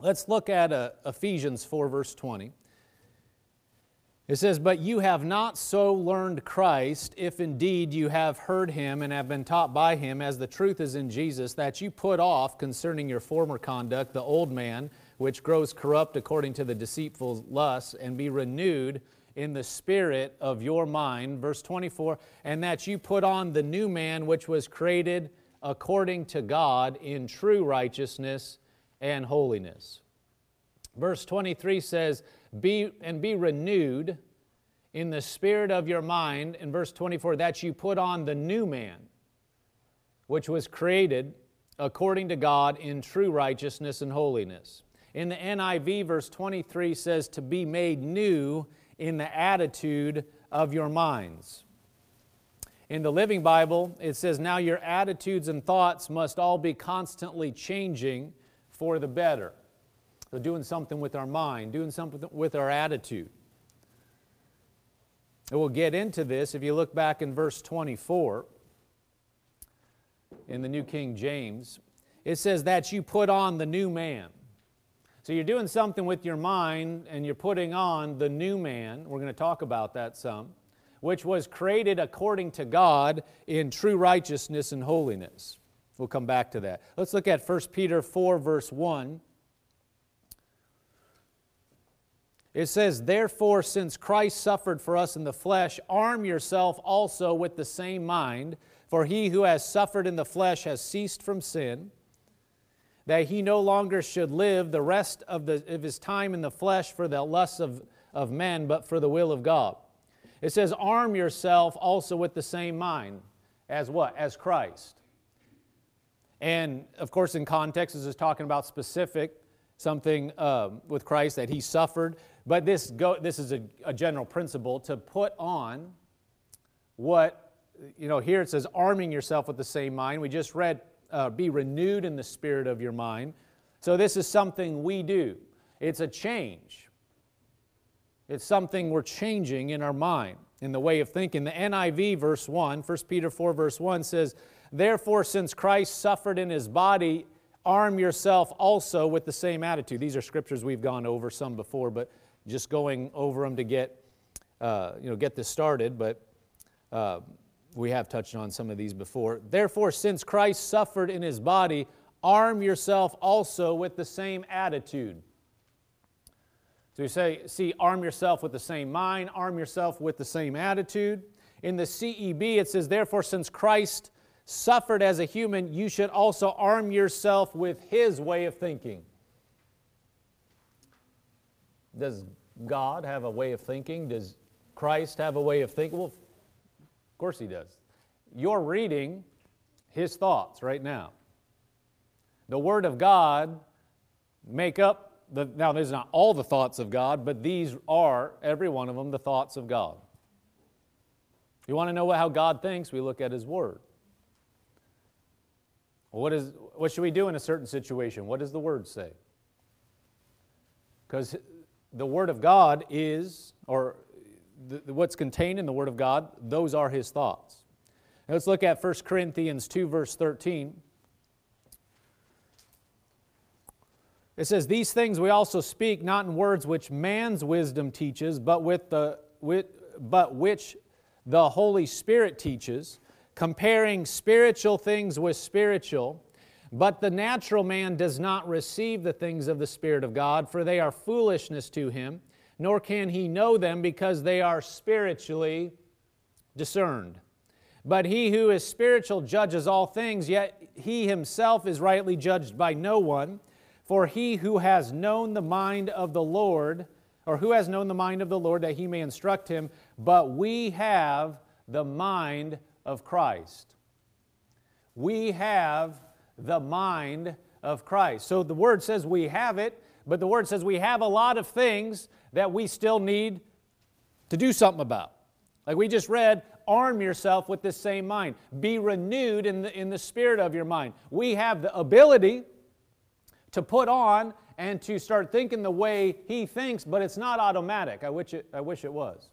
Let's look at uh, Ephesians 4, verse 20. It says, But you have not so learned Christ, if indeed you have heard him and have been taught by him, as the truth is in Jesus, that you put off concerning your former conduct the old man, which grows corrupt according to the deceitful lusts, and be renewed in the spirit of your mind. Verse 24, and that you put on the new man, which was created according to God in true righteousness and holiness. Verse 23 says, be, and be renewed in the spirit of your mind. In verse 24, that you put on the new man, which was created according to God in true righteousness and holiness. In the NIV, verse 23 says, to be made new in the attitude of your minds. In the Living Bible, it says, Now your attitudes and thoughts must all be constantly changing for the better. So, doing something with our mind, doing something with our attitude. And we'll get into this if you look back in verse 24 in the New King James. It says that you put on the new man. So you're doing something with your mind and you're putting on the new man. We're going to talk about that some, which was created according to God in true righteousness and holiness. We'll come back to that. Let's look at 1 Peter 4, verse 1. It says, Therefore, since Christ suffered for us in the flesh, arm yourself also with the same mind, for he who has suffered in the flesh has ceased from sin, that he no longer should live the rest of, the, of his time in the flesh for the lusts of, of men, but for the will of God. It says, Arm yourself also with the same mind. As what? As Christ. And of course, in context, this is talking about specific something uh, with Christ that he suffered. But this, go, this is a, a general principle to put on what, you know, here it says arming yourself with the same mind. We just read, uh, be renewed in the spirit of your mind. So this is something we do, it's a change. It's something we're changing in our mind, in the way of thinking. The NIV, verse 1, 1 Peter 4, verse 1 says, Therefore, since Christ suffered in his body, arm yourself also with the same attitude. These are scriptures we've gone over some before, but just going over them to get, uh, you know, get this started. But uh, we have touched on some of these before. Therefore, since Christ suffered in his body, arm yourself also with the same attitude. So you say, see, arm yourself with the same mind, arm yourself with the same attitude. In the CEB, it says, therefore, since Christ suffered as a human, you should also arm yourself with his way of thinking. Does God have a way of thinking? Does Christ have a way of thinking? Well, of course he does. You're reading his thoughts right now. The Word of God make up the, now there's not all the thoughts of God, but these are, every one of them, the thoughts of God. You want to know how God thinks? We look at His Word. What, is, what should we do in a certain situation? What does the Word say? Because the Word of God is, or the, what's contained in the Word of God, those are His thoughts. Now let's look at 1 Corinthians 2, verse 13. It says, These things we also speak, not in words which man's wisdom teaches, but, with the, with, but which the Holy Spirit teaches comparing spiritual things with spiritual. But the natural man does not receive the things of the Spirit of God, for they are foolishness to him, nor can he know them because they are spiritually discerned. But he who is spiritual judges all things, yet he himself is rightly judged by no one. For he who has known the mind of the Lord, or who has known the mind of the Lord that he may instruct him, but we have the mind of Christ. We have the mind of Christ. So the word says we have it, but the word says we have a lot of things that we still need to do something about. Like we just read, arm yourself with this same mind. Be renewed in the, in the spirit of your mind. We have the ability to put on and to start thinking the way He thinks, but it's not automatic. I wish it, I wish it was.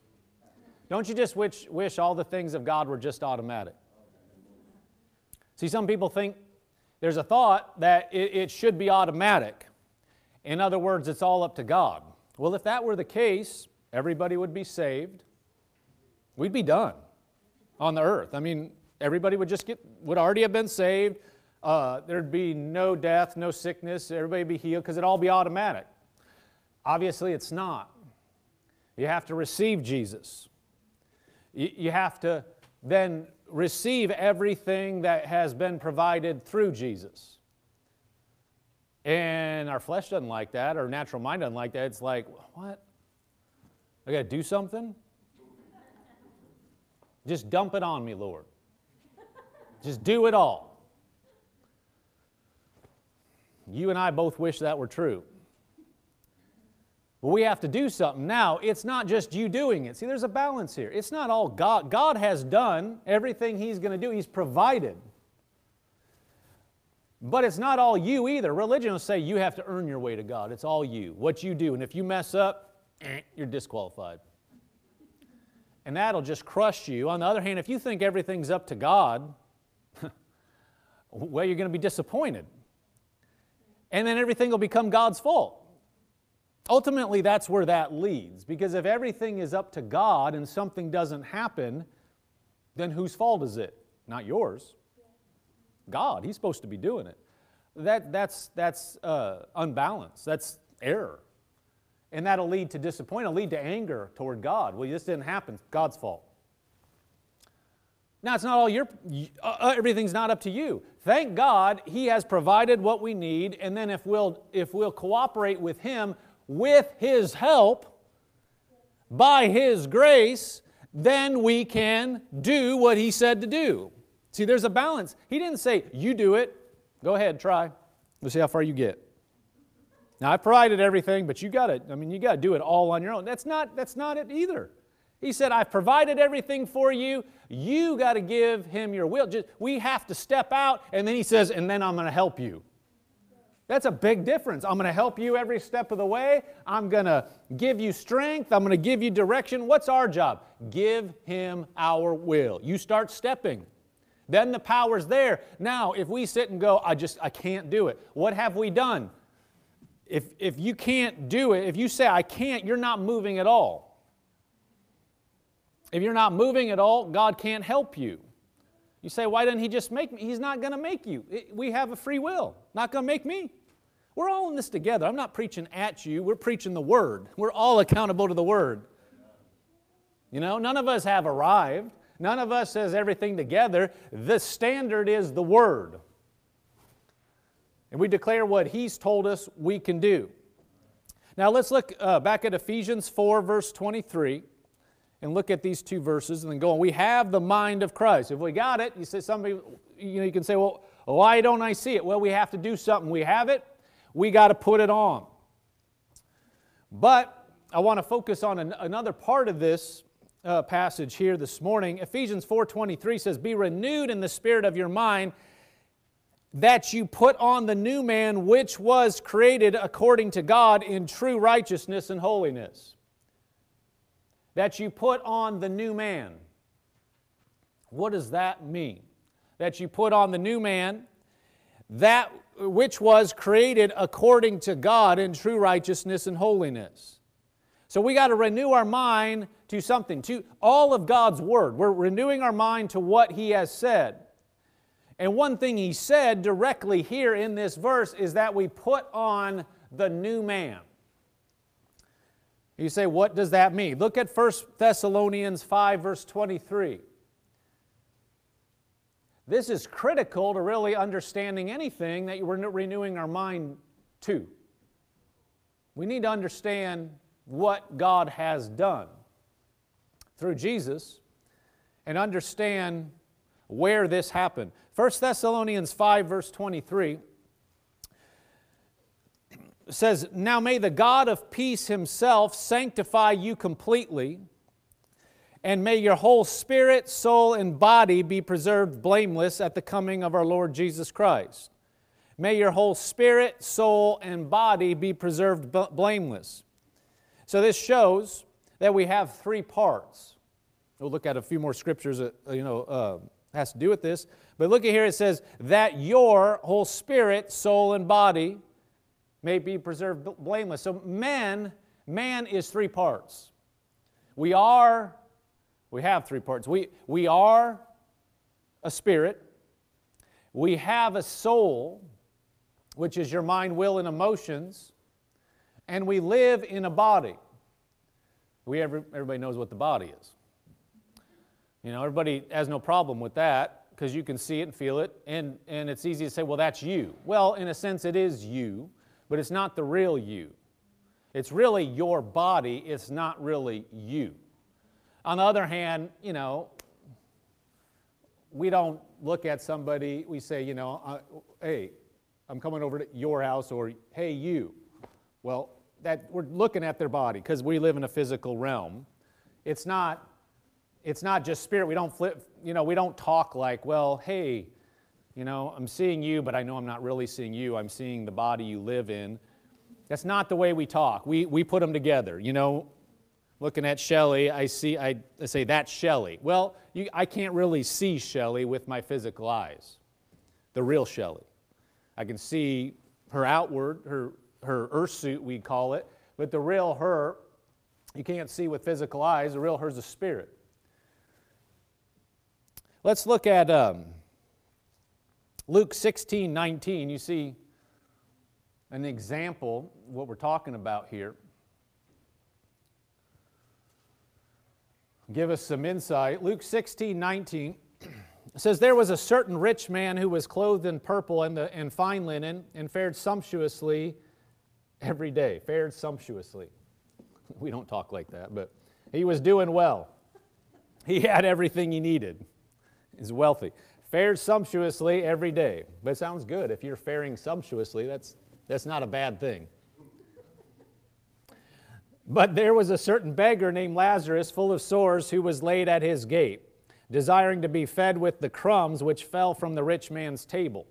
Don't you just wish, wish all the things of God were just automatic? See, some people think there's a thought that it, it should be automatic. In other words, it's all up to God. Well, if that were the case, everybody would be saved. We'd be done on the earth. I mean, everybody would just get, would already have been saved. Uh, there'd be no death, no sickness, everybody would be healed because it'd all be automatic. Obviously, it's not. You have to receive Jesus. You, have to then receive everything that has been provided through Jesus. And our flesh doesn't like that, our natural mind doesn't like that. It's like, what? I got to do something? Just dump it on me, Lord. Just do it all. You and I both wish that were true. But we have to do something. Now, it's not just you doing it. See, there's a balance here. It's not all God. God has done everything He's going to do, He's provided. But it's not all you either. Religion will say you have to earn your way to God. It's all you, what you do. And if you mess up, eh, you're disqualified. And that'll just crush you. On the other hand, if you think everything's up to God, well, you're going to be disappointed. And then everything will become God's fault. Ultimately, that's where that leads. Because if everything is up to God and something doesn't happen, then whose fault is it? Not yours. God. He's supposed to be doing it. That, that's that's uh, unbalanced. That's error. And that'll lead to disappointment, lead to anger toward God. Well, this didn't happen. God's fault. Now, it's not all your, uh, uh, everything's not up to you. Thank God He has provided what we need, and then if we'll, if we'll cooperate with Him with His help, by His grace, then we can do what He said to do. See, there's a balance. He didn't say, you do it. Go ahead, try. We'll see how far you get. Now, I provided everything, but you got to, I mean, you got to do it all on your own. That's not, that's not it either. He said, I've provided everything for you. You got to give him your will. Just, we have to step out, and then he says, and then I'm going to help you. That's a big difference. I'm going to help you every step of the way. I'm going to give you strength. I'm going to give you direction. What's our job? Give him our will. You start stepping. Then the power's there. Now, if we sit and go, I just, I can't do it, what have we done? If, if you can't do it, if you say, I can't, you're not moving at all. If you're not moving at all, God can't help you. You say, why didn't He just make me? He's not going to make you. We have a free will, not going to make me. We're all in this together. I'm not preaching at you, we're preaching the Word. We're all accountable to the Word. You know, none of us have arrived. None of us has everything together. The standard is the Word. And we declare what He's told us we can do. Now let's look uh, back at Ephesians 4, verse 23, and look at these two verses and then go on. We have the mind of Christ. If we got it, you say somebody, you know, you can say, well, why don't I see it? Well, we have to do something. We have it, we got to put it on. But I want to focus on an, another part of this uh, passage here this morning. Ephesians 4:23 says, "Be renewed in the spirit of your mind, that you put on the new man which was created according to God in true righteousness and holiness." That you put on the new man. What does that mean? That you put on the new man, that which was created according to God in true righteousness and holiness. So we got to renew our mind to something, to all of God's Word. We're renewing our mind to what He has said. And one thing He said directly here in this verse is that we put on the new man. You say, what does that mean? Look at 1 Thessalonians 5, verse 23. This is critical to really understanding anything that we're renewing our mind to. We need to understand what God has done through Jesus and understand where this happened. 1 Thessalonians 5, verse 23 says, Now may the God of peace himself sanctify you completely, and may your whole spirit, soul, and body be preserved blameless at the coming of our Lord Jesus Christ. May your whole spirit, soul, and body be preserved blameless. So this shows that we have three parts. We'll look at a few more scriptures that you know uh, has to do with this. But look at here, it says that your whole spirit, soul, and body may be preserved blameless. So, man, man is three parts. We are, we have three parts. We, we are a spirit, we have a soul, which is your mind, will, and emotions, and we live in a body. We every, everybody knows what the body is. You know, everybody has no problem with that because you can see it and feel it, and, and it's easy to say, well, that's you. Well, in a sense, it is you, but it's not the real you. It's really your body, it's not really you. On the other hand, you know, we don't look at somebody, we say, you know, uh, hey, I'm coming over to your house, or hey, you. Well, that we're looking at their body because we live in a physical realm. It's not, it's not just spirit. We don't flip, you know, we don't talk like, well, hey, you know, I'm seeing you, but I know I'm not really seeing you. I'm seeing the body you live in. That's not the way we talk. We, we put them together. You know, looking at Shelly, I see, I, I say, that's Shelly. Well, you, I can't really see Shelly with my physical eyes, the real Shelly. I can see her outward, her, her earth suit, we call it, but the real her, you can't see with physical eyes. The real her's a spirit. Let's look at um, Luke 16 19. You see an example, what we're talking about here. Give us some insight. Luke 16 19 says, There was a certain rich man who was clothed in purple and, the, and fine linen and fared sumptuously every day. Fared sumptuously. We don't talk like that, but he was doing well. He had everything he needed. He's wealthy. Fared sumptuously every day. But it sounds good. If you're faring sumptuously, that's, that's not a bad thing. But there was a certain beggar named Lazarus, full of sores, who was laid at his gate, desiring to be fed with the crumbs which fell from the rich man's table.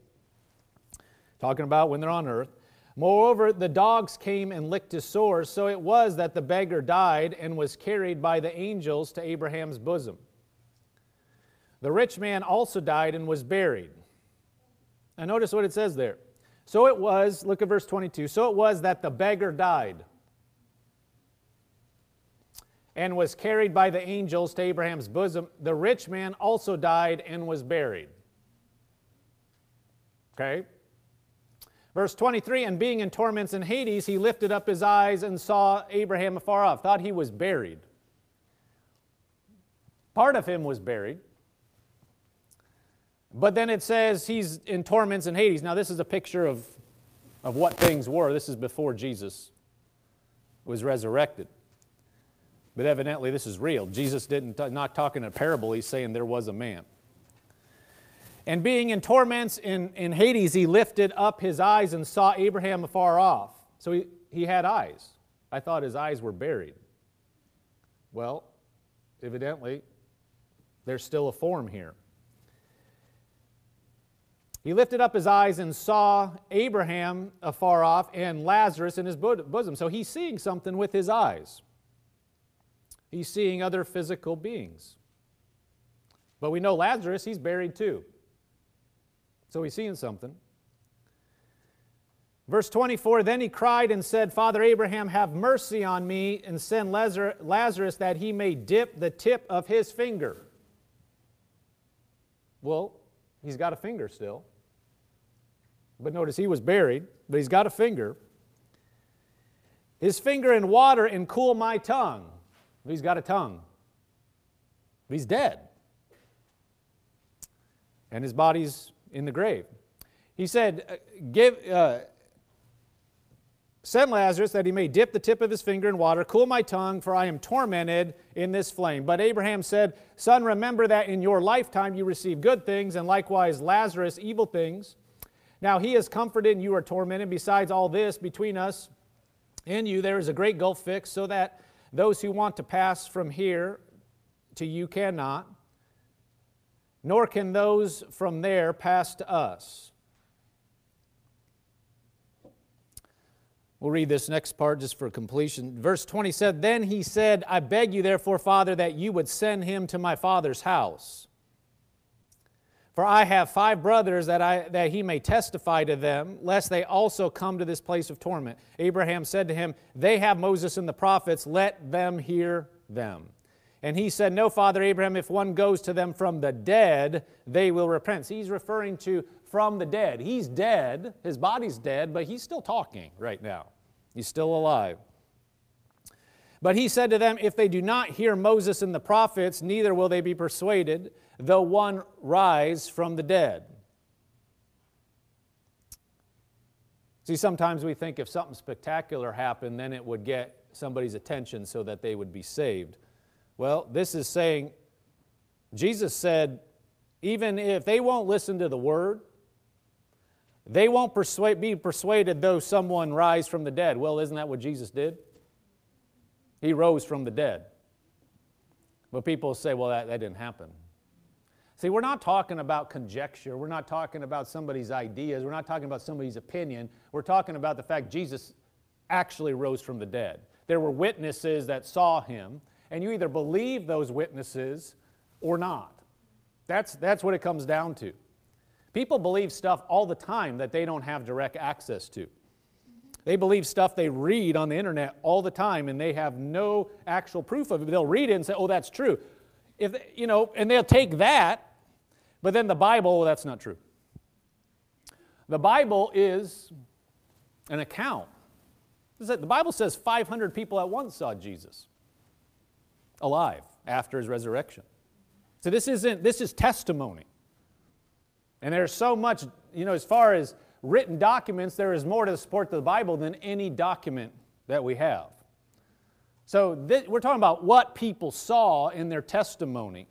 Talking about when they're on earth. Moreover, the dogs came and licked his sores, so it was that the beggar died and was carried by the angels to Abraham's bosom. The rich man also died and was buried. Now, notice what it says there. So it was, look at verse 22. So it was that the beggar died and was carried by the angels to Abraham's bosom. The rich man also died and was buried. Okay? Verse 23 And being in torments in Hades, he lifted up his eyes and saw Abraham afar off, thought he was buried. Part of him was buried. But then it says he's in torments in Hades. Now, this is a picture of, of what things were. This is before Jesus was resurrected. But evidently, this is real. Jesus didn't not talking a parable. He's saying there was a man. And being in torments in, in Hades, he lifted up his eyes and saw Abraham afar off. So he, he had eyes. I thought his eyes were buried. Well, evidently, there's still a form here. He lifted up his eyes and saw Abraham afar off and Lazarus in his bosom. So he's seeing something with his eyes. He's seeing other physical beings. But we know Lazarus, he's buried too. So he's seeing something. Verse 24 Then he cried and said, Father Abraham, have mercy on me and send Lazarus that he may dip the tip of his finger. Well, he's got a finger still. But notice he was buried, but he's got a finger. His finger in water and cool my tongue. He's got a tongue. He's dead. And his body's in the grave. He said, uh, Give, uh, Send Lazarus that he may dip the tip of his finger in water, cool my tongue, for I am tormented in this flame. But Abraham said, Son, remember that in your lifetime you received good things, and likewise Lazarus evil things. Now he is comforted and you are tormented. Besides all this, between us and you there is a great gulf fixed, so that those who want to pass from here to you cannot, nor can those from there pass to us. We'll read this next part just for completion. Verse 20 said, Then he said, I beg you, therefore, Father, that you would send him to my father's house. For I have five brothers that, I, that he may testify to them, lest they also come to this place of torment. Abraham said to him, They have Moses and the prophets, let them hear them. And he said, No, Father Abraham, if one goes to them from the dead, they will repent. So he's referring to from the dead. He's dead, his body's dead, but he's still talking right now. He's still alive. But he said to them, If they do not hear Moses and the prophets, neither will they be persuaded, though one rise from the dead. See, sometimes we think if something spectacular happened, then it would get somebody's attention so that they would be saved. Well, this is saying, Jesus said, even if they won't listen to the word, they won't persuade, be persuaded though someone rise from the dead. Well, isn't that what Jesus did? He rose from the dead. But people say, well, that, that didn't happen. See, we're not talking about conjecture. We're not talking about somebody's ideas. We're not talking about somebody's opinion. We're talking about the fact Jesus actually rose from the dead. There were witnesses that saw him, and you either believe those witnesses or not. That's, that's what it comes down to. People believe stuff all the time that they don't have direct access to. They believe stuff they read on the internet all the time and they have no actual proof of it. They'll read it and say, "Oh, that's true." If you know, and they'll take that, but then the Bible, well, that's not true. The Bible is an account. The Bible says 500 people at once saw Jesus alive after his resurrection. So this isn't this is testimony. And there's so much, you know, as far as written documents, there is more to support the Bible than any document that we have. So we're talking about what people saw in their testimony.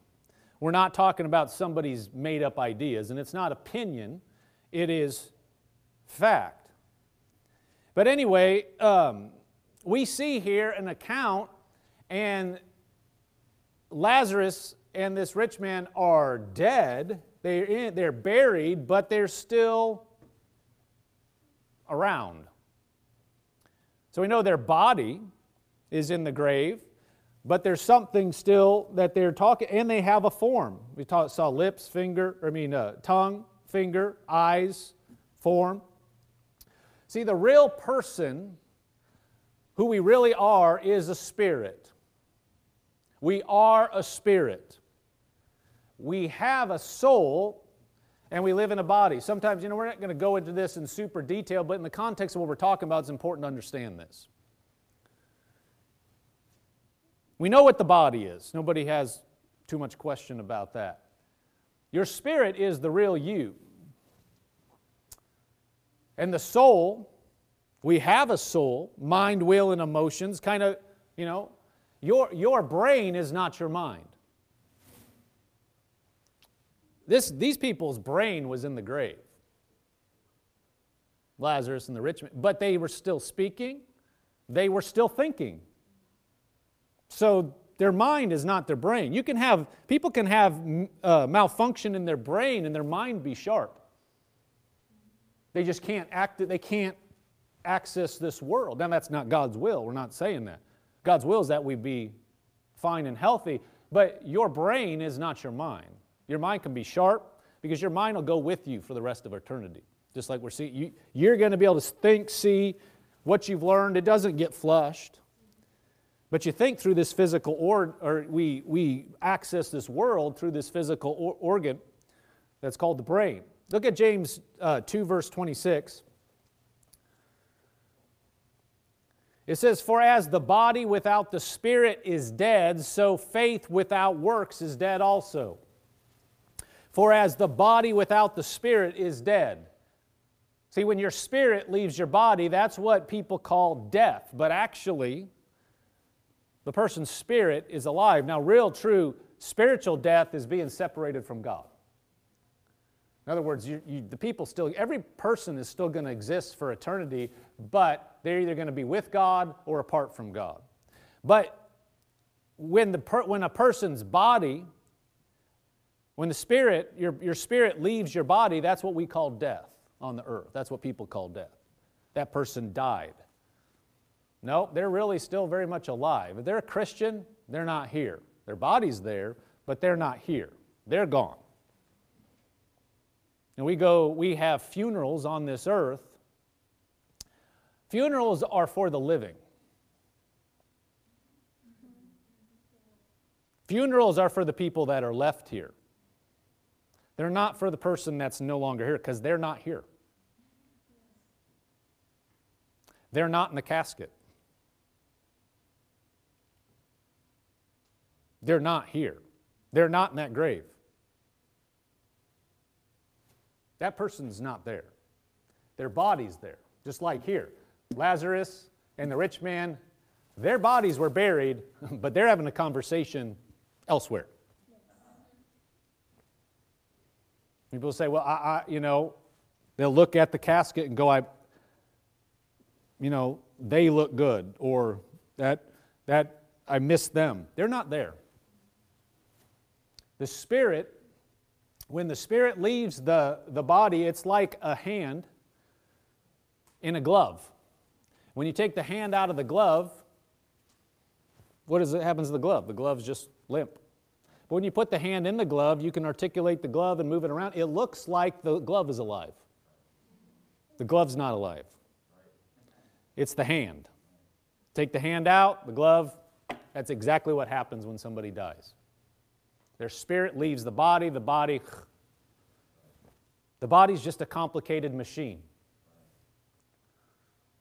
We're not talking about somebody's made up ideas, and it's not opinion, it is fact. But anyway, um, we see here an account, and Lazarus and this rich man are dead. They're, in, they're buried, but they're still around. So we know their body is in the grave, but there's something still that they're talking, and they have a form. We saw lips, finger, I mean, uh, tongue, finger, eyes, form. See, the real person, who we really are, is a spirit. We are a spirit. We have a soul and we live in a body. Sometimes, you know, we're not going to go into this in super detail, but in the context of what we're talking about, it's important to understand this. We know what the body is. Nobody has too much question about that. Your spirit is the real you. And the soul, we have a soul, mind, will, and emotions, kind of, you know, your, your brain is not your mind. This, these people's brain was in the grave. Lazarus and the rich man, but they were still speaking, they were still thinking. So their mind is not their brain. You can have, people can have uh, malfunction in their brain and their mind be sharp. They just can't act, they can't access this world. Now, that's not God's will. We're not saying that. God's will is that we be fine and healthy, but your brain is not your mind. Your mind can be sharp because your mind will go with you for the rest of eternity. Just like we're seeing, you, you're going to be able to think, see what you've learned. It doesn't get flushed. But you think through this physical or, or we, we access this world through this physical or, organ that's called the brain. Look at James uh, 2, verse 26. It says, For as the body without the spirit is dead, so faith without works is dead also. For as the body without the spirit is dead. See, when your spirit leaves your body, that's what people call death. But actually, the person's spirit is alive. Now, real, true spiritual death is being separated from God. In other words, you, you, the people still, every person is still going to exist for eternity, but they're either going to be with God or apart from God. But when, the per, when a person's body when the spirit, your, your spirit leaves your body, that's what we call death on the earth. That's what people call death. That person died. No, they're really still very much alive. If they're a Christian, they're not here. Their body's there, but they're not here. They're gone. and we go, we have funerals on this earth. Funerals are for the living. Funerals are for the people that are left here. They're not for the person that's no longer here because they're not here. They're not in the casket. They're not here. They're not in that grave. That person's not there. Their body's there, just like here. Lazarus and the rich man, their bodies were buried, but they're having a conversation elsewhere. People say, well, I, I, you know, they'll look at the casket and go, I, you know, they look good, or that, that I miss them. They're not there. The spirit, when the spirit leaves the, the body, it's like a hand in a glove. When you take the hand out of the glove, what is it happens to the glove? The glove's just limp. But when you put the hand in the glove, you can articulate the glove and move it around. It looks like the glove is alive. The glove's not alive. It's the hand. Take the hand out, the glove, that's exactly what happens when somebody dies. Their spirit leaves the body, the body, the body's just a complicated machine.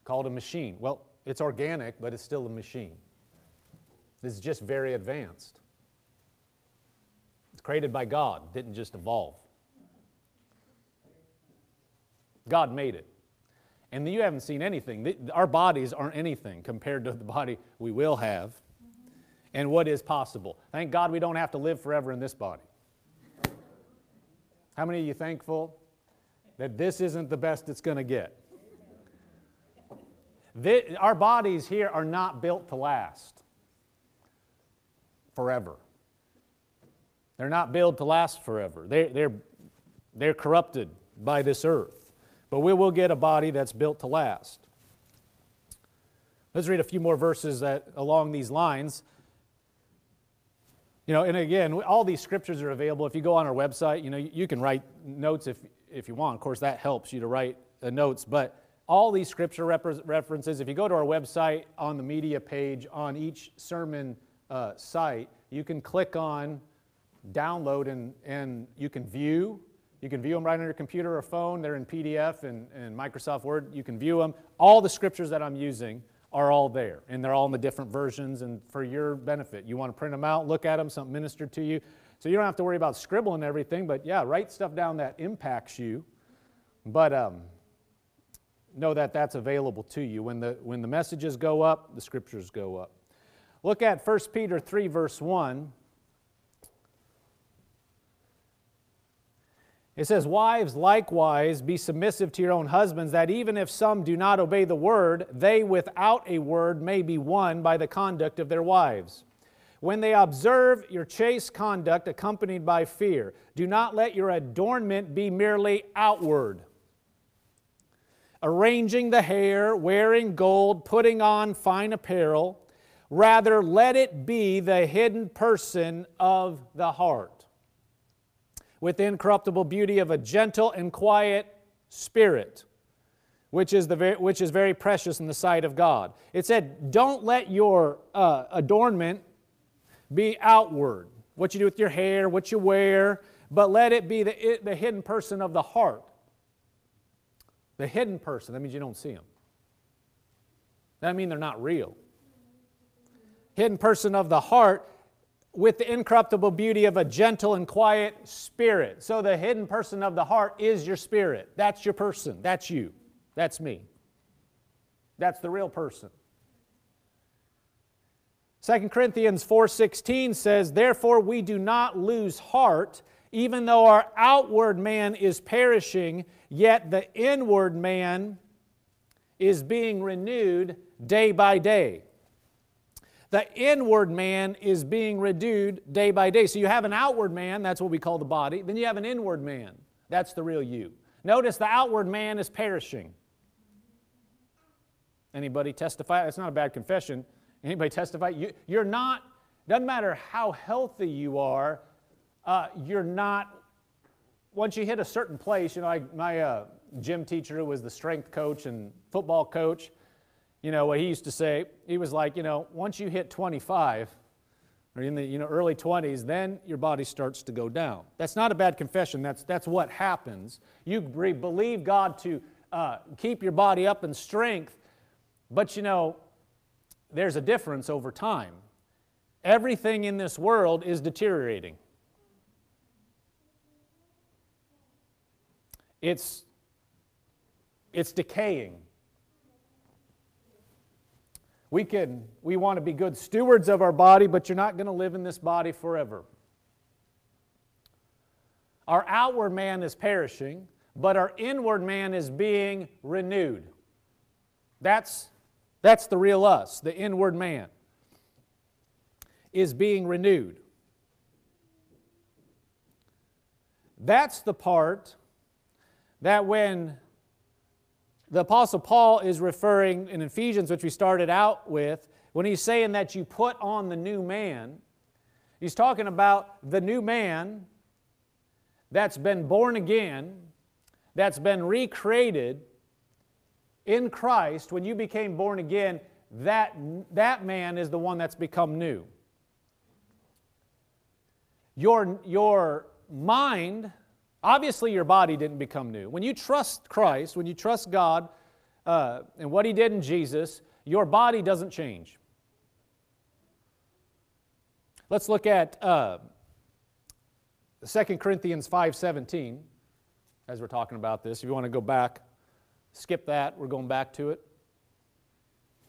Called a machine. Well, it's organic, but it's still a machine. This is just very advanced. It's created by God, didn't just evolve. God made it. And you haven't seen anything. Our bodies aren't anything compared to the body we will have and what is possible. Thank God we don't have to live forever in this body. How many of you thankful that this isn't the best it's going to get? This, our bodies here are not built to last forever. They're not built to last forever. They, they're, they're corrupted by this earth. But we will get a body that's built to last. Let's read a few more verses that, along these lines. You know, and again, all these scriptures are available. If you go on our website, you know, you can write notes if, if you want. Of course, that helps you to write uh, notes. But all these scripture references, if you go to our website on the media page on each sermon uh, site, you can click on download and, and you can view you can view them right on your computer or phone. They're in PDF and, and Microsoft Word. You can view them. All the scriptures that I'm using are all there, and they're all in the different versions and for your benefit. You want to print them out, look at them, something ministered to you. So you don't have to worry about scribbling everything, but yeah, write stuff down that impacts you. But um, know that that's available to you. When the, when the messages go up, the scriptures go up. Look at 1 Peter 3, verse 1. It says, Wives, likewise, be submissive to your own husbands, that even if some do not obey the word, they without a word may be won by the conduct of their wives. When they observe your chaste conduct accompanied by fear, do not let your adornment be merely outward. Arranging the hair, wearing gold, putting on fine apparel. Rather, let it be the hidden person of the heart with the incorruptible beauty of a gentle and quiet spirit, which is, the very, which is very precious in the sight of God. It said, Don't let your uh, adornment be outward, what you do with your hair, what you wear, but let it be the, it, the hidden person of the heart. The hidden person, that means you don't see them. That means they're not real. Hidden person of the heart with the incorruptible beauty of a gentle and quiet spirit. So the hidden person of the heart is your spirit. That's your person. That's you. That's me. That's the real person. 2 Corinthians 4:16 says, "Therefore we do not lose heart, even though our outward man is perishing, yet the inward man is being renewed day by day." The inward man is being renewed day by day. So you have an outward man, that's what we call the body. Then you have an inward man, that's the real you. Notice the outward man is perishing. Anybody testify? That's not a bad confession. Anybody testify? You, you're not, doesn't matter how healthy you are, uh, you're not once you hit a certain place, you know, I, my uh, gym teacher was the strength coach and football coach, you know, what he used to say, he was like, you know, once you hit 25, or in the you know, early 20s, then your body starts to go down. That's not a bad confession. That's, that's what happens. You believe God to uh, keep your body up in strength, but you know, there's a difference over time. Everything in this world is deteriorating. It's, it's decaying. We can we want to be good stewards of our body, but you're not going to live in this body forever. Our outward man is perishing, but our inward man is being renewed. That's that's the real us, the inward man is being renewed. That's the part that when the Apostle Paul is referring in Ephesians, which we started out with, when he's saying that you put on the new man, he's talking about the new man that's been born again, that's been recreated in Christ. When you became born again, that, that man is the one that's become new. Your, your mind Obviously, your body didn't become new. When you trust Christ, when you trust God uh, and what He did in Jesus, your body doesn't change. Let's look at uh, 2 Corinthians 5.17 as we're talking about this. If you want to go back, skip that. We're going back to it.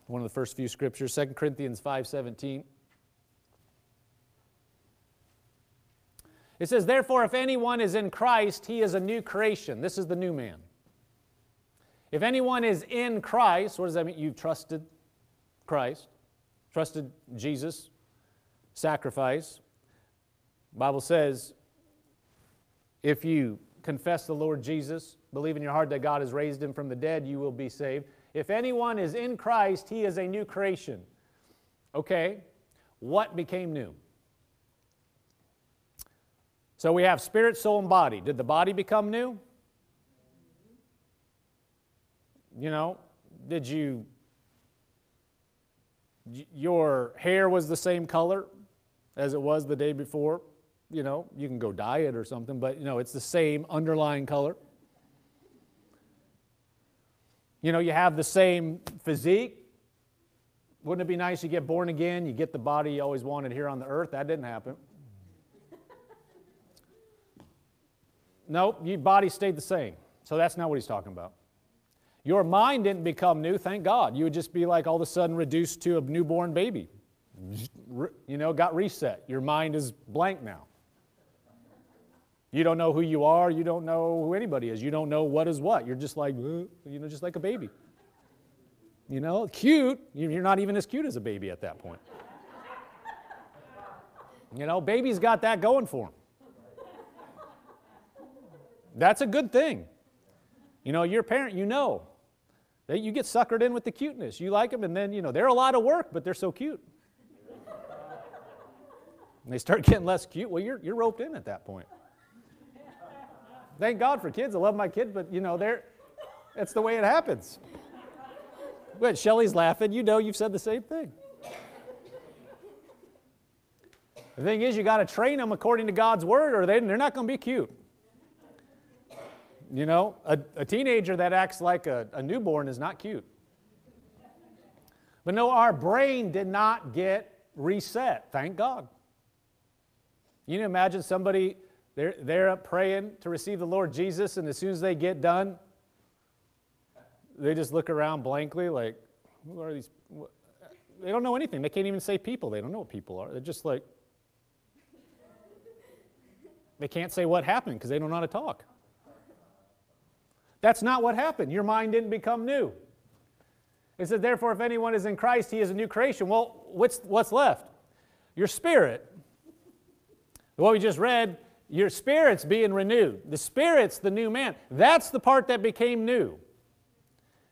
One of the first few scriptures, 2 Corinthians 5.17. It says, Therefore, if anyone is in Christ, he is a new creation. This is the new man. If anyone is in Christ, what does that mean? You've trusted Christ, trusted Jesus, sacrifice. The Bible says, if you confess the Lord Jesus, believe in your heart that God has raised him from the dead, you will be saved. If anyone is in Christ, he is a new creation. Okay, what became new? So we have spirit, soul, and body. Did the body become new? You know, did you, your hair was the same color as it was the day before? You know, you can go dye it or something, but you know, it's the same underlying color. You know, you have the same physique. Wouldn't it be nice you get born again, you get the body you always wanted here on the earth? That didn't happen. Nope, your body stayed the same. So that's not what he's talking about. Your mind didn't become new, thank God. You would just be like all of a sudden reduced to a newborn baby. You know, got reset. Your mind is blank now. You don't know who you are. You don't know who anybody is. You don't know what is what. You're just like, you know, just like a baby. You know, cute. You're not even as cute as a baby at that point. You know, baby's got that going for them. That's a good thing. You know, you're a parent, you know. That you get suckered in with the cuteness. You like them, and then, you know, they're a lot of work, but they're so cute. and they start getting less cute, well, you're, you're roped in at that point. Thank God for kids. I love my kids, but, you know, they're, that's the way it happens. But Shelly's laughing. You know you've said the same thing. The thing is, you got to train them according to God's word, or they, they're not going to be cute. You know, a, a teenager that acts like a, a newborn is not cute. But no, our brain did not get reset, thank God. You can imagine somebody, they're, they're praying to receive the Lord Jesus, and as soon as they get done, they just look around blankly like, who are these? They don't know anything. They can't even say people. They don't know what people are. They're just like, they can't say what happened because they don't know how to talk. That's not what happened. Your mind didn't become new. It says, therefore, if anyone is in Christ, he is a new creation. Well, what's, what's left? Your spirit. What we just read, your spirit's being renewed. The spirit's the new man. That's the part that became new.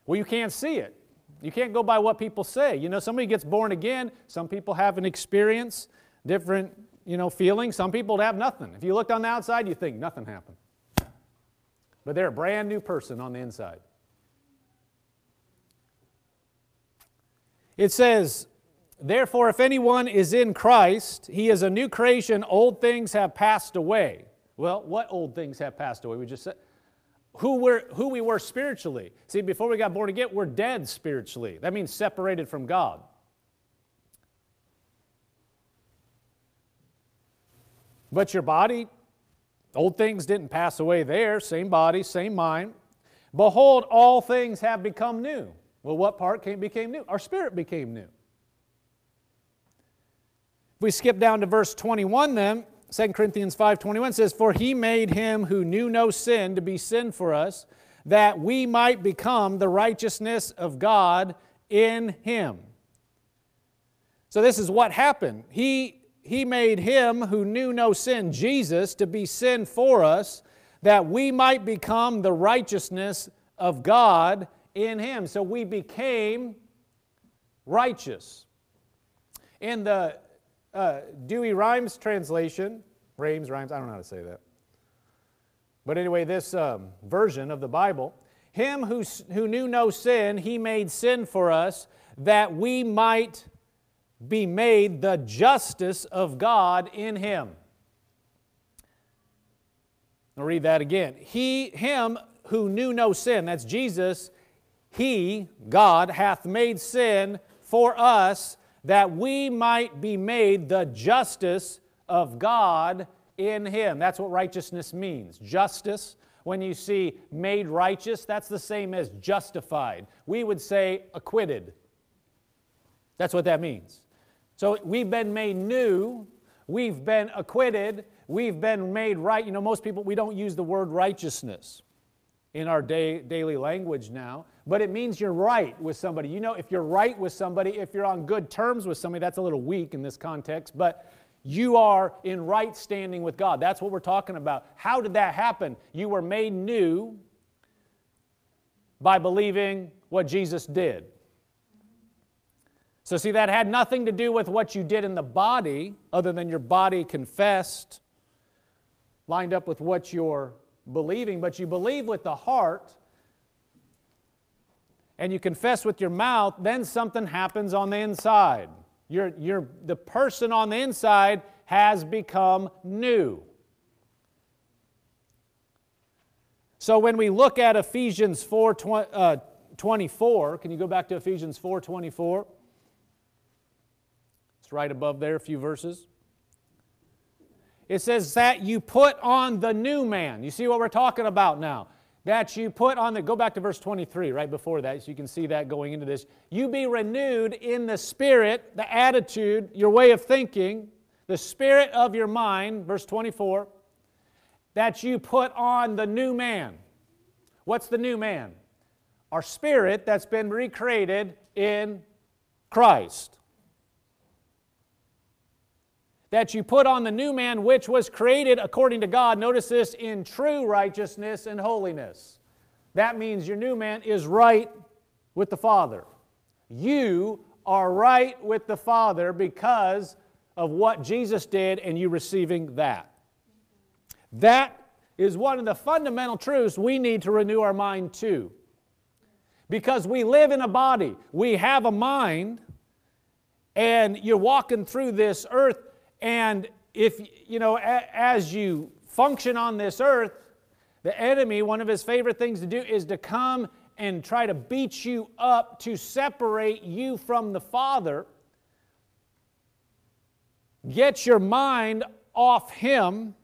Well, you can't see it. You can't go by what people say. You know, somebody gets born again, some people have an experience, different, you know, feelings. Some people have nothing. If you looked on the outside, you think nothing happened. But they're a brand new person on the inside. It says, Therefore, if anyone is in Christ, he is a new creation. Old things have passed away. Well, what old things have passed away? We just said who, we're, who we were spiritually. See, before we got born again, we're dead spiritually. That means separated from God. But your body, old things didn't pass away there, same body, same mind. Behold, all things have become new. Well, what part came, became new? Our spirit became new. If we skip down to verse 21 then, 2 Corinthians 5:21 says, "For he made him who knew no sin to be sin for us, that we might become the righteousness of God in him." So this is what happened. He he made him who knew no sin, Jesus, to be sin for us, that we might become the righteousness of God in him. So we became righteous. In the uh, Douay-Rheims translation, Rheims, Rhymes, I don't know how to say that. But anyway, this um, version of the Bible, him who, who knew no sin, he made sin for us that we might be made the justice of God in him. I'll read that again. He, him who knew no sin, that's Jesus, he, God, hath made sin for us that we might be made the justice of God in him. That's what righteousness means. Justice. When you see made righteous, that's the same as justified. We would say acquitted. That's what that means. So we've been made new, we've been acquitted, we've been made right. You know, most people, we don't use the word righteousness in our day, daily language now, but it means you're right with somebody. You know, if you're right with somebody, if you're on good terms with somebody, that's a little weak in this context, but you are in right standing with God. That's what we're talking about. How did that happen? You were made new by believing what Jesus did. So, see, that had nothing to do with what you did in the body, other than your body confessed, lined up with what you're believing, but you believe with the heart and you confess with your mouth, then something happens on the inside. You're, you're, the person on the inside has become new. So when we look at Ephesians 4 uh, 24, can you go back to Ephesians 4 24? Right above there, a few verses. It says that you put on the new man. You see what we're talking about now? That you put on the, go back to verse 23, right before that, so you can see that going into this. You be renewed in the spirit, the attitude, your way of thinking, the spirit of your mind, verse 24, that you put on the new man. What's the new man? Our spirit that's been recreated in Christ that you put on the new man which was created according to God. Notice this in true righteousness and holiness. That means your new man is right with the Father. You are right with the Father because of what Jesus did and you receiving that. That is one of the fundamental truths we need to renew our mind to. Because we live in a body, we have a mind, and you're walking through this earth and if, you know, as you function on this earth, the enemy, one of his favorite things to do is to come and try to beat you up to separate you from the Father. Get your mind off him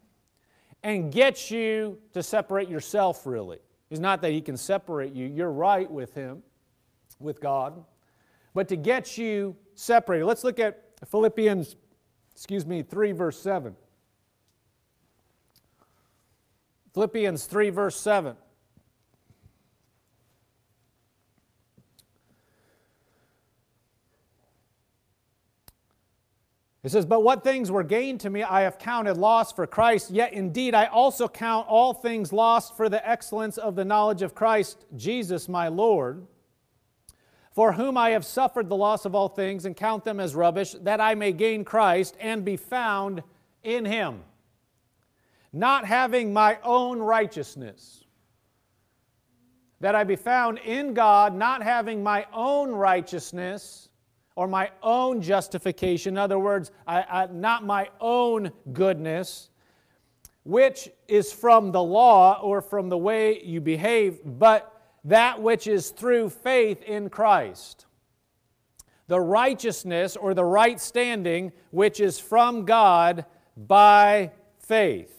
and get you to separate yourself, really. It's not that he can separate you, you're right with him, with God, but to get you separated. Let's look at Philippians excuse me, 3 verse 7. Philippians 3 verse 7. It says, But what things were gained to me I have counted loss for Christ, yet indeed I also count all things lost for the excellence of the knowledge of Christ Jesus my Lord for whom I have suffered the loss of all things and count them as rubbish, that I may gain Christ and be found in him, not having my own righteousness, that I be found in God, not having my own righteousness or my own justification. In other words, I, I, not my own goodness, which is from the law or from the way you behave, but that which is through faith in Christ. The righteousness or the right standing which is from God by faith.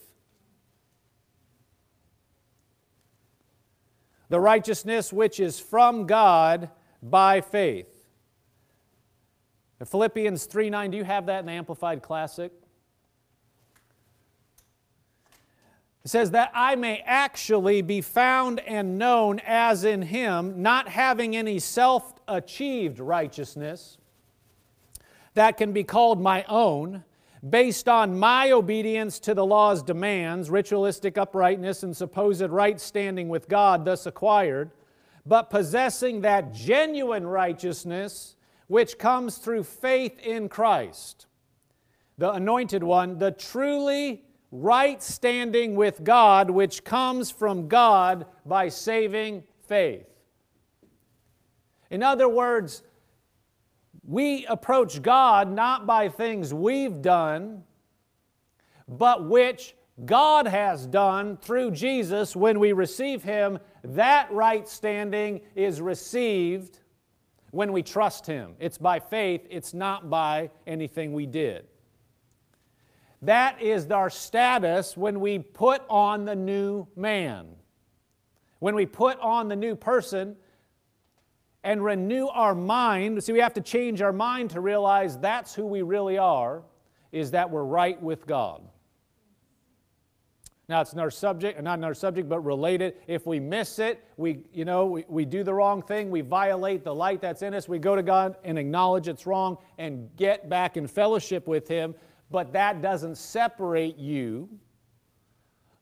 The righteousness which is from God by faith. Philippians 3 9, do you have that in the Amplified Classic? It says, That I may actually be found and known as in Him, not having any self achieved righteousness that can be called my own, based on my obedience to the law's demands, ritualistic uprightness, and supposed right standing with God thus acquired, but possessing that genuine righteousness which comes through faith in Christ, the anointed one, the truly right standing with God, which comes from God by saving faith. In other words, we approach God not by things we've done, but which God has done through Jesus when we receive Him. That right standing is received when we trust Him. It's by faith, it's not by anything we did. That is our status when we put on the new man. When we put on the new person and renew our mind. See, we have to change our mind to realize that's who we really are, is that we're right with God. Now, it's another subject, not another subject, but related. If we miss it, we, you know, we, we do the wrong thing, we violate the light that's in us, we go to God and acknowledge it's wrong and get back in fellowship with Him. But that doesn't separate you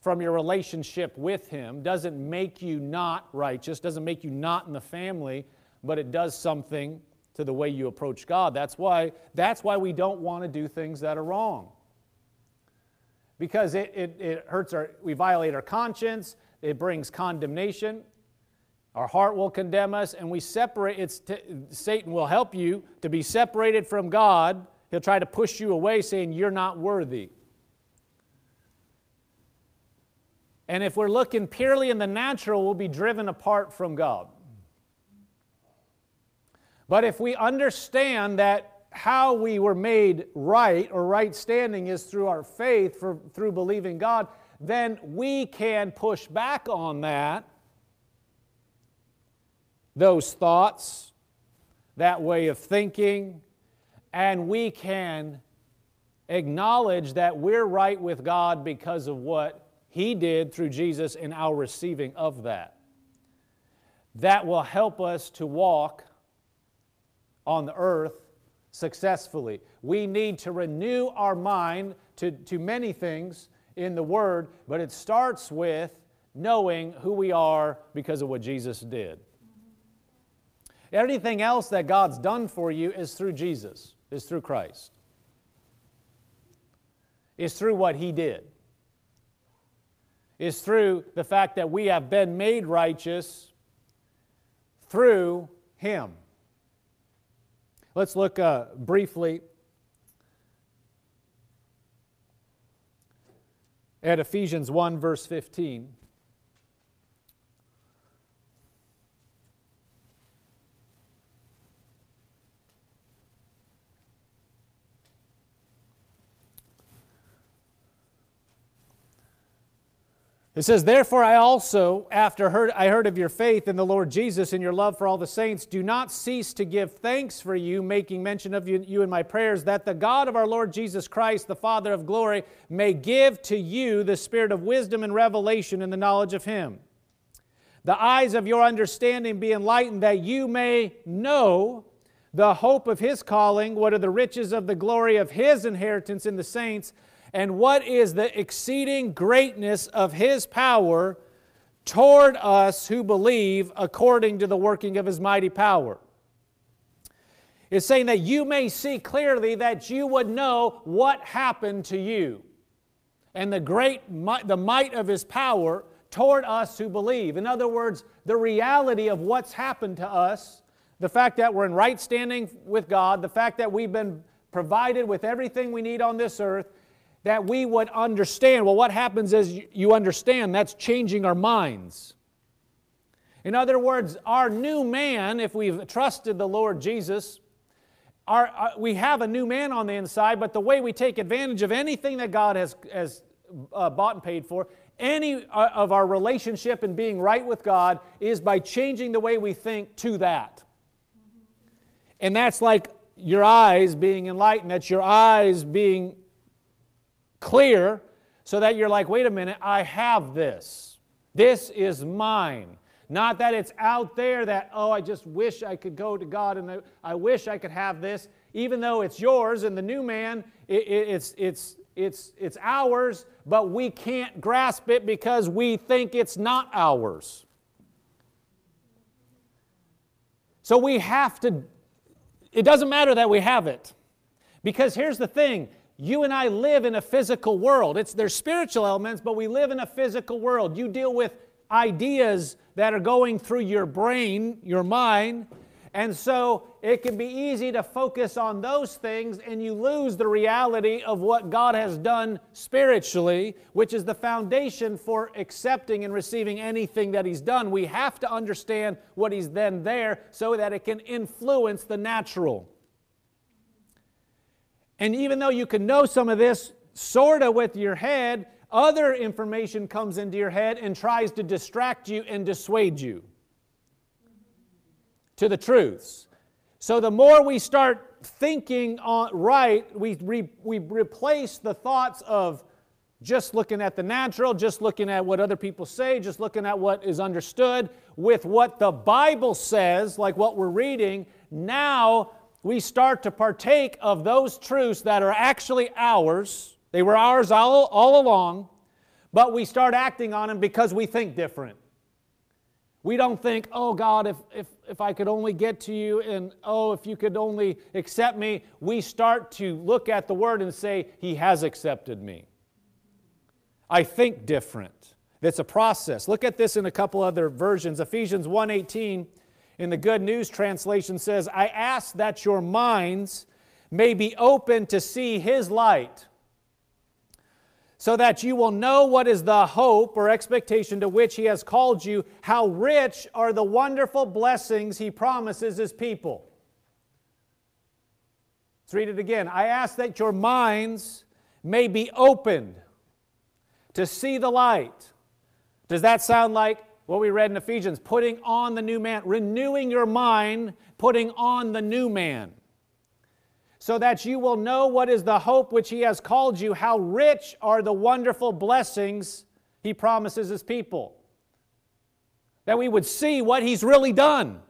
from your relationship with Him, doesn't make you not righteous, doesn't make you not in the family, but it does something to the way you approach God. That's why, that's why we don't want to do things that are wrong because it, it, it hurts our, we violate our conscience, it brings condemnation. Our heart will condemn us, and we separate. It's t- Satan will help you to be separated from God. He'll try to push you away, saying, You're not worthy. And if we're looking purely in the natural, we'll be driven apart from God. But if we understand that how we were made right or right standing is through our faith, for, through believing God, then we can push back on that, those thoughts, that way of thinking, and we can acknowledge that we're right with God because of what He did through Jesus in our receiving of that. That will help us to walk on the earth successfully. We need to renew our mind to, to many things in the Word, but it starts with knowing who we are because of what Jesus did. Anything else that God's done for you is through Jesus, is through Christ, is through what He did, is through the fact that we have been made righteous through Him. Let's look uh, briefly at Ephesians 1, verse 15. It says, Therefore, I also, after heard, I heard of your faith in the Lord Jesus and your love for all the saints, do not cease to give thanks for you, making mention of you, you in my prayers, that the God of our Lord Jesus Christ, the Father of glory, may give to you the spirit of wisdom and revelation in the knowledge of Him. The eyes of your understanding be enlightened, that you may know the hope of His calling, what are the riches of the glory of His inheritance in the saints and what is the exceeding greatness of his power toward us who believe according to the working of his mighty power. It's saying that you may see clearly that you would know what happened to you and the great the might of his power toward us who believe. In other words, the reality of what's happened to us, the fact that we're in right standing with God, the fact that we've been provided with everything we need on this earth, that we would understand. Well, what happens is you understand that's changing our minds. In other words, our new man, if we've trusted the Lord Jesus, our, our, we have a new man on the inside, but the way we take advantage of anything that God has, has uh, bought and paid for, any uh, of our relationship and being right with God, is by changing the way we think to that. And that's like your eyes being enlightened, that's your eyes being clear, so that you're like, wait a minute, I have this. This is mine. Not that it's out there that, oh, I just wish I could go to God and I, wish I could have this. Even though it's yours and the new man, it, it, it's, it's, it's, it's ours, but we can't grasp it because we think it's not ours. So we have to, it doesn't matter that we have it. Because here's the thing you and I live in a physical world. It's, there's spiritual elements, but we live in a physical world. You deal with ideas that are going through your brain, your mind. And so it can be easy to focus on those things and you lose the reality of what God has done spiritually, which is the foundation for accepting and receiving anything that He's done. We have to understand what He's then there so that it can influence the natural. And even though you can know some of this sort of with your head, other information comes into your head and tries to distract you and dissuade you to the truths. So the more we start thinking on right, we, re, we replace the thoughts of just looking at the natural, just looking at what other people say, just looking at what is understood with what the Bible says, like what we're reading. Now we start to partake of those truths that are actually ours they were ours all, all along, but we start acting on them because we think different. We don't think, oh God, if, if, if I could only get to you and oh, if you could only accept me. We start to look at the word and say, He has accepted me. I think different. It's a process. Look at this in a couple other versions. Ephesians 1:18 in the Good News translation says, I ask that your minds may be open to see his light so that you will know what is the hope or expectation to which he has called you, how rich are the wonderful blessings he promises his people. Let's read it again. I ask that your minds may be opened to see the light. Does that sound like what we read in Ephesians? Putting on the new man, renewing your mind, putting on the new man so that you will know what is the hope which he has called you, how rich are the wonderful blessings he promises his people. That we would see what he's really done.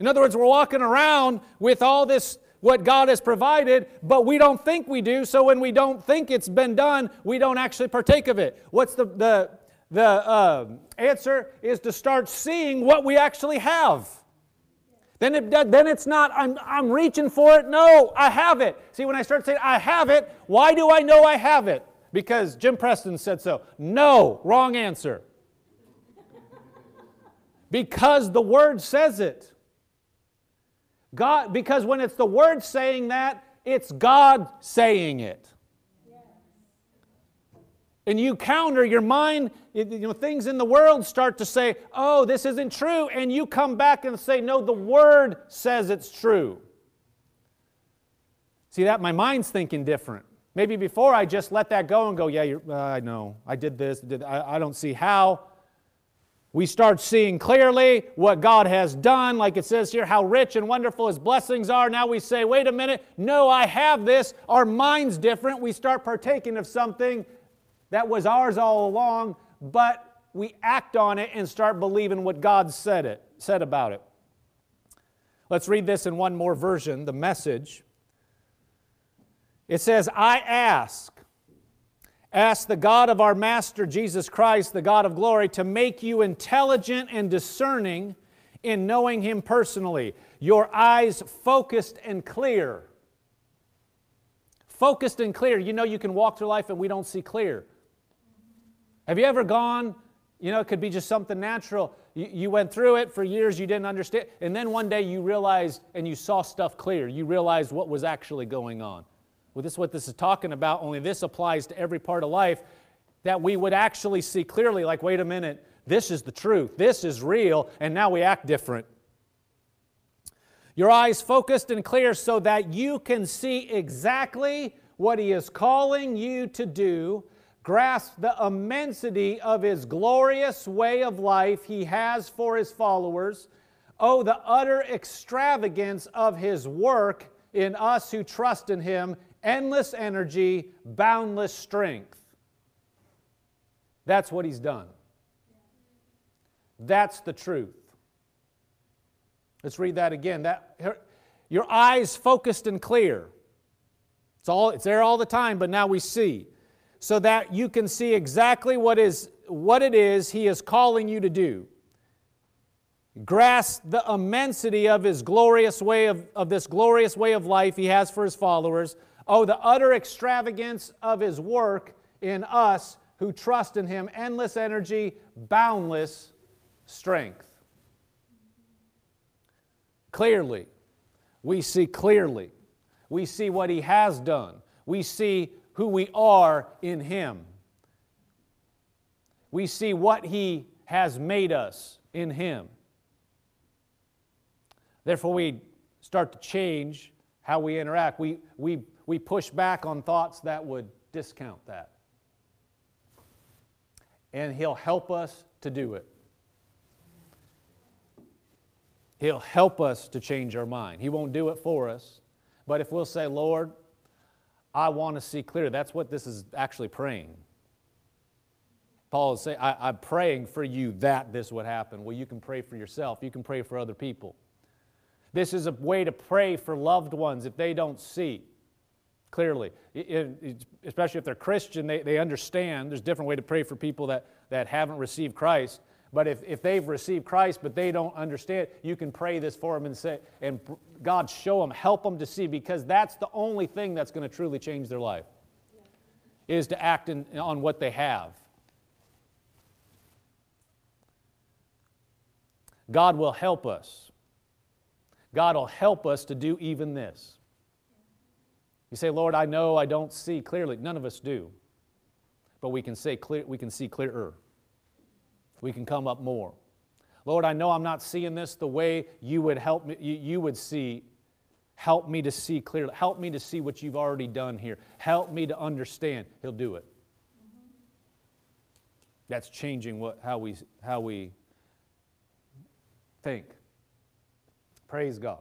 In other words, we're walking around with all this, what God has provided, but we don't think we do. So when we don't think it's been done, we don't actually partake of it. What's the, the, the uh, answer? Is to start seeing what we actually have. Then, it, then it's not, I'm, I'm reaching for it. No, I have it. See, when I start saying, I have it, why do I know I have it? Because Jim Preston said so. No, wrong answer. because the Word says it. God, because when it's the Word saying that, it's God saying it and you counter your mind you know things in the world start to say oh this isn't true and you come back and say no the word says it's true. See that? My mind's thinking different. Maybe before i just let that go and go yeah uh, i know. I did this did, I, I don't see how. We start seeing clearly what god has done. Like it says here how rich and wonderful his blessings are. Now we say wait a minute. No i have this. Our mind's different. We start partaking of something that was ours all along, but we act on it and start believing what God said it said about it. Let's read this in one more version, the message. It says, I ask, ask the God of our Master Jesus Christ, the God of glory, to make you intelligent and discerning in knowing Him personally, your eyes focused and clear. Focused and clear. You know, you can walk through life and we don't see clear. Have you ever gone You know, it could be just something natural. You, you, went through it for years, you didn't understand. And then one day you realized and you saw stuff clear. You realized what was actually going on. Well, this is what this is talking about, only this applies to every part of life that we would actually see clearly like, wait a minute, this is the truth, this is real, and now we act different. Your eyes focused and clear so that you can see exactly what He is calling you to do grasp the immensity of his glorious way of life he has for his followers. Oh, the utter extravagance of his work in us who trust in him, endless energy, boundless strength. That's what he's done. That's the truth. Let's read that again. That, your eyes focused and clear. It's, all, it's there all the time, but now we see so that you can see exactly what, is, what it is He is calling you to do. Grasp the immensity of His glorious way of, of this glorious way of life He has for His followers. Oh, the utter extravagance of His work in us who trust in Him, endless energy, boundless strength. Clearly, we see clearly. We see what He has done. We see who we are in Him. We see what He has made us in Him. Therefore, we start to change how we interact. We, we, we push back on thoughts that would discount that. And He'll help us to do it. He'll help us to change our mind. He won't do it for us. But if we'll say, Lord, I want to see clear. That's what this is actually praying. Paul is saying, I, am praying for you that this would happen. Well, you can pray for yourself, you can pray for other people. This is a way to pray for loved ones if they don't see clearly. It, it, especially if they're Christian, they, they understand. There's a different way to pray for people that, that haven't received Christ. But if, if they've received Christ but they don't understand, you can pray this for them and say, and God show them, help them to see, because that's the only thing that's going to truly change their life, is to act in, on what they have. God will help us. God will help us to do even this. You say, Lord, I know I don't see clearly. None of us do. But we can say clear, we can see clearer we can come up more. Lord, I know I'm not seeing this the way you would help me, you, you would see. Help me to see clearly. Help me to see what you've already done here. Help me to understand. He'll do it. That's changing what, how, we, how we think. Praise God.